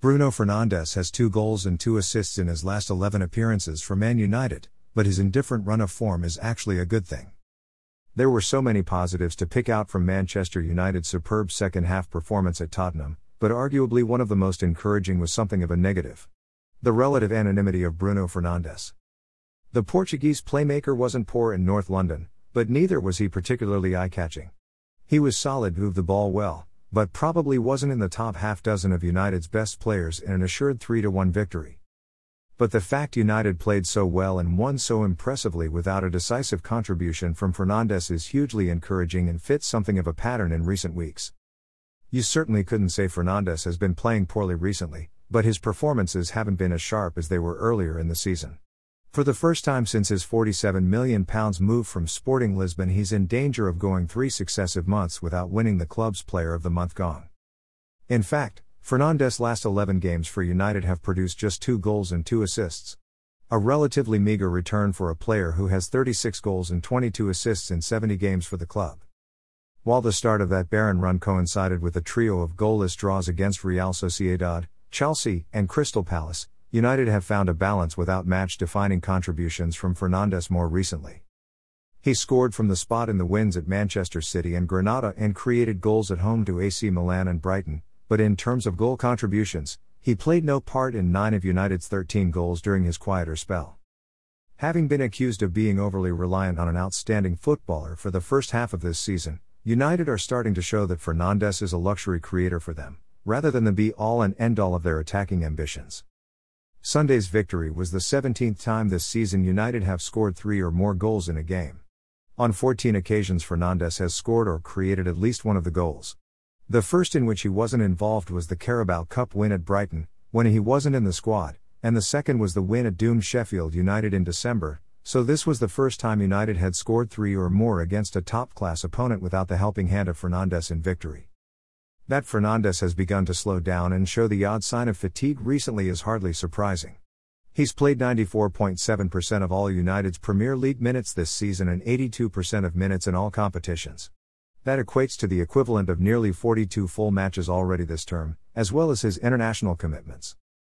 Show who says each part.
Speaker 1: Bruno Fernandes has two goals and two assists in his last 11 appearances for Man United, but his indifferent run of form is actually a good thing. There were so many positives to pick out from Manchester United's superb second half performance at Tottenham, but arguably one of the most encouraging was something of a negative. The relative anonymity of Bruno Fernandes. The Portuguese playmaker wasn't poor in North London, but neither was he particularly eye catching. He was solid, moved the ball well, but probably wasn't in the top half dozen of United's best players in an assured 3 1 victory. But the fact United played so well and won so impressively without a decisive contribution from Fernandes is hugely encouraging and fits something of a pattern in recent weeks. You certainly couldn't say Fernandes has been playing poorly recently, but his performances haven't been as sharp as they were earlier in the season. For the first time since his £47 million move from Sporting Lisbon, he's in danger of going three successive months without winning the club's Player of the Month gong. In fact, Fernandes' last 11 games for United have produced just two goals and two assists. A relatively meager return for a player who has 36 goals and 22 assists in 70 games for the club. While the start of that barren run coincided with a trio of goalless draws against Real Sociedad, Chelsea, and Crystal Palace, United have found a balance without match defining contributions from Fernandes more recently. He scored from the spot in the wins at Manchester City and Granada and created goals at home to AC Milan and Brighton, but in terms of goal contributions, he played no part in 9 of United's 13 goals during his quieter spell. Having been accused of being overly reliant on an outstanding footballer for the first half of this season, United are starting to show that Fernandes is a luxury creator for them, rather than the be all and end all of their attacking ambitions. Sunday's victory was the 17th time this season United have scored three or more goals in a game. On 14 occasions, Fernandes has scored or created at least one of the goals. The first in which he wasn't involved was the Carabao Cup win at Brighton, when he wasn't in the squad, and the second was the win at doomed Sheffield United in December, so this was the first time United had scored three or more against a top class opponent without the helping hand of Fernandes in victory. That Fernandes has begun to slow down and show the odd sign of fatigue recently is hardly surprising. He's played 94.7% of all United's Premier League minutes this season and 82% of minutes in all competitions. That equates to the equivalent of nearly 42 full matches already this term, as well as his international commitments.